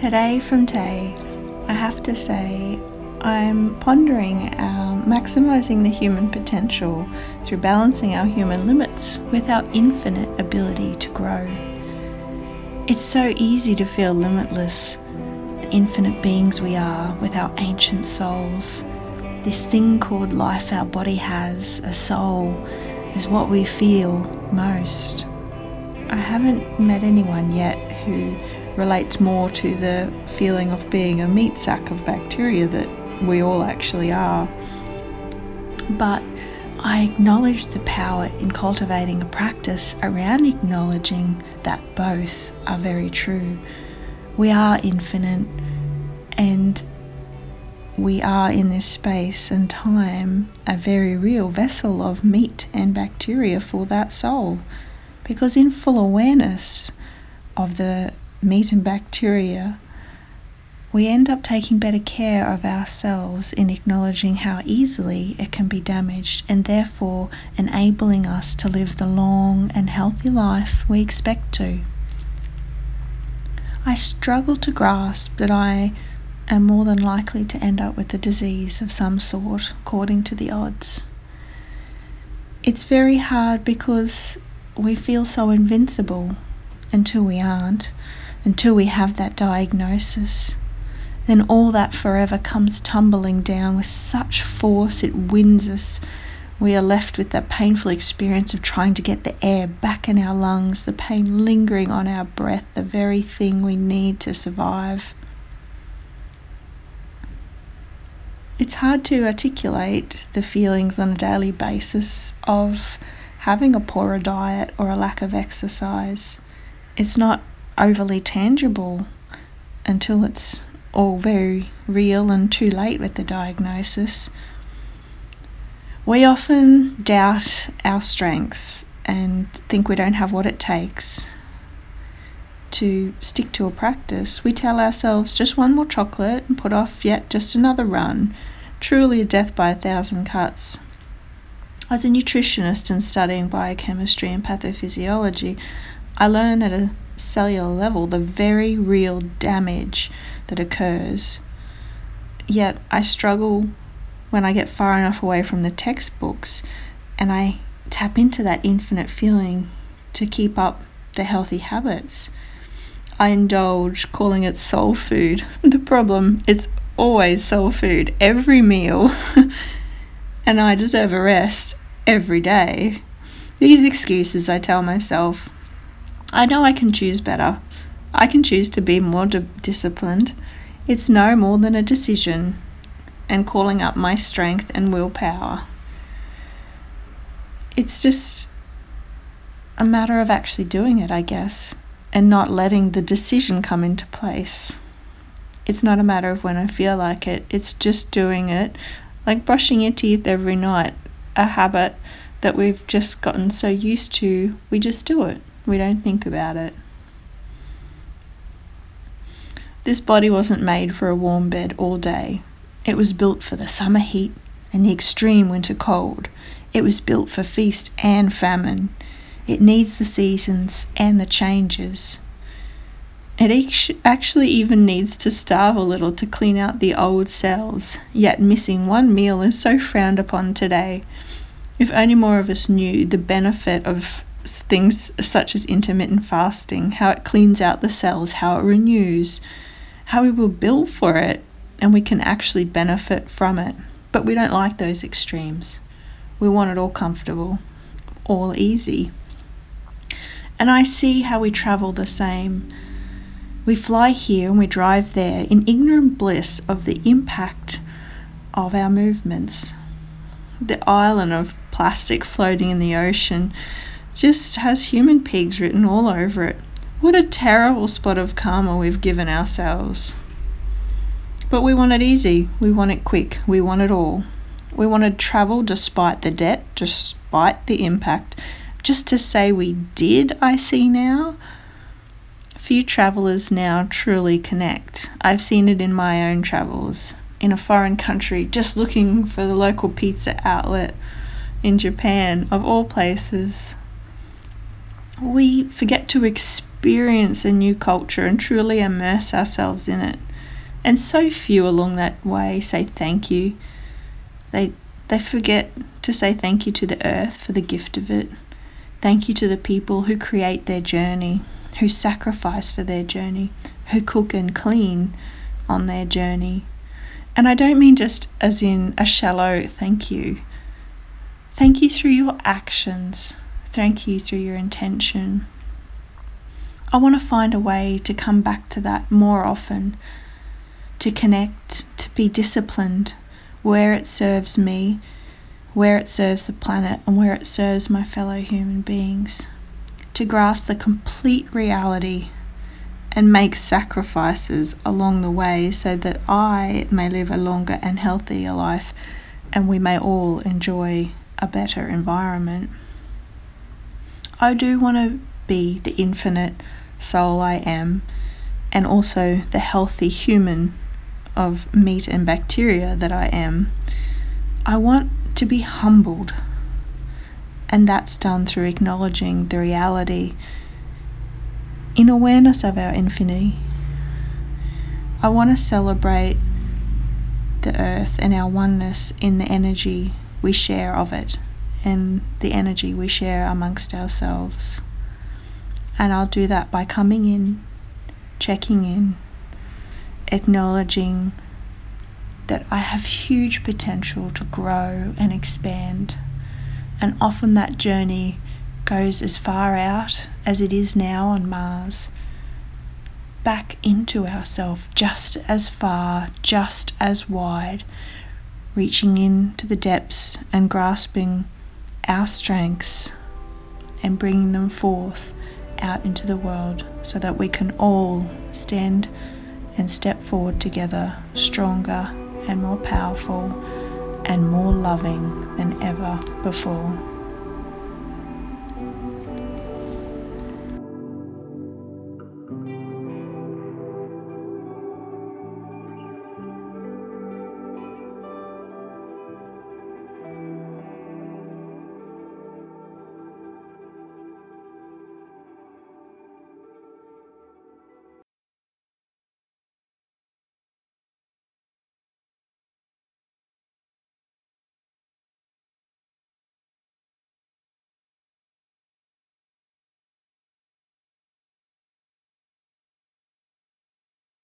Today from Tay, I have to say I'm pondering our maximizing the human potential through balancing our human limits with our infinite ability to grow. It's so easy to feel limitless, the infinite beings we are with our ancient souls. This thing called life our body has, a soul, is what we feel most. I haven't met anyone yet who relates more to the feeling of being a meat sack of bacteria that we all actually are. But I acknowledge the power in cultivating a practice around acknowledging that both are very true. We are infinite and we are in this space and time a very real vessel of meat and bacteria for that soul. Because in full awareness of the meat and bacteria, we end up taking better care of ourselves in acknowledging how easily it can be damaged and therefore enabling us to live the long and healthy life we expect to. I struggle to grasp that I am more than likely to end up with a disease of some sort according to the odds. It's very hard because we feel so invincible until we aren't, until we have that diagnosis then all that forever comes tumbling down with such force it winds us. We are left with that painful experience of trying to get the air back in our lungs, the pain lingering on our breath, the very thing we need to survive. It's hard to articulate the feelings on a daily basis of having a poorer diet or a lack of exercise. It's not overly tangible until it's all very real and too late with the diagnosis. We often doubt our strengths and think we don't have what it takes to stick to a practice. We tell ourselves just one more chocolate and put off yet just another run. Truly a death by a thousand cuts. As a nutritionist and studying biochemistry and pathophysiology, I learn at a cellular level the very real damage that occurs. Yet I struggle when I get far enough away from the textbooks and I tap into that infinite feeling to keep up the healthy habits. I indulge calling it soul food. The problem, it's always soul food, every meal, and I deserve a rest every day. These excuses I tell myself I know I can choose better. I can choose to be more di- disciplined. It's no more than a decision and calling up my strength and willpower. It's just a matter of actually doing it, I guess, and not letting the decision come into place. It's not a matter of when I feel like it, it's just doing it, like brushing your teeth every night, a habit that we've just gotten so used to, we just do it. We don't think about it. This body wasn't made for a warm bed all day. It was built for the summer heat and the extreme winter cold. It was built for feast and famine. It needs the seasons and the changes. It actually even needs to starve a little to clean out the old cells, yet missing one meal is so frowned upon today. If only more of us knew the benefit of things such as intermittent fasting, how it cleans out the cells, how it renews, how we will build for it, and we can actually benefit from it. But we don't like those extremes. We want it all comfortable, all easy. And I see how we travel the same. We fly here and we drive there in ignorant bliss of the impact of our movements. The island of plastic floating in the ocean just has human pigs written all over it. What a terrible spot of karma we've given ourselves. But we want it easy, we want it quick, we want it all. We want to travel despite the debt, despite the impact. Just to say we did, I see now. Few travellers now truly connect. I've seen it in my own travels. In a foreign country, just looking for the local pizza outlet in Japan, of all places we forget to experience a new culture and truly immerse ourselves in it. And so few along that way say thank you. They they forget to say thank you to the earth for the gift of it. Thank you to the people who create their journey, who sacrifice for their journey, who cook and clean on their journey. And I don't mean just as in a shallow thank you. Thank you through your actions. Thank you through your intention. I want to find a way to come back to that more often, to connect, to be disciplined where it serves me, where it serves the planet, and where it serves my fellow human beings. To grasp the complete reality and make sacrifices along the way so that I may live a longer and healthier life and we may all enjoy a better environment. I do want to be the infinite soul I am and also the healthy human of meat and bacteria that I am. I want to be humbled, and that's done through acknowledging the reality in awareness of our infinity. I want to celebrate the earth and our oneness in the energy we share of it and the energy we share amongst ourselves. And I'll do that by coming in, checking in, acknowledging that I have huge potential to grow and expand. And often that journey goes as far out as it is now on Mars, back into ourself just as far, just as wide, reaching into the depths and grasping our strengths and bringing them forth out into the world so that we can all stand and step forward together stronger and more powerful and more loving than ever before.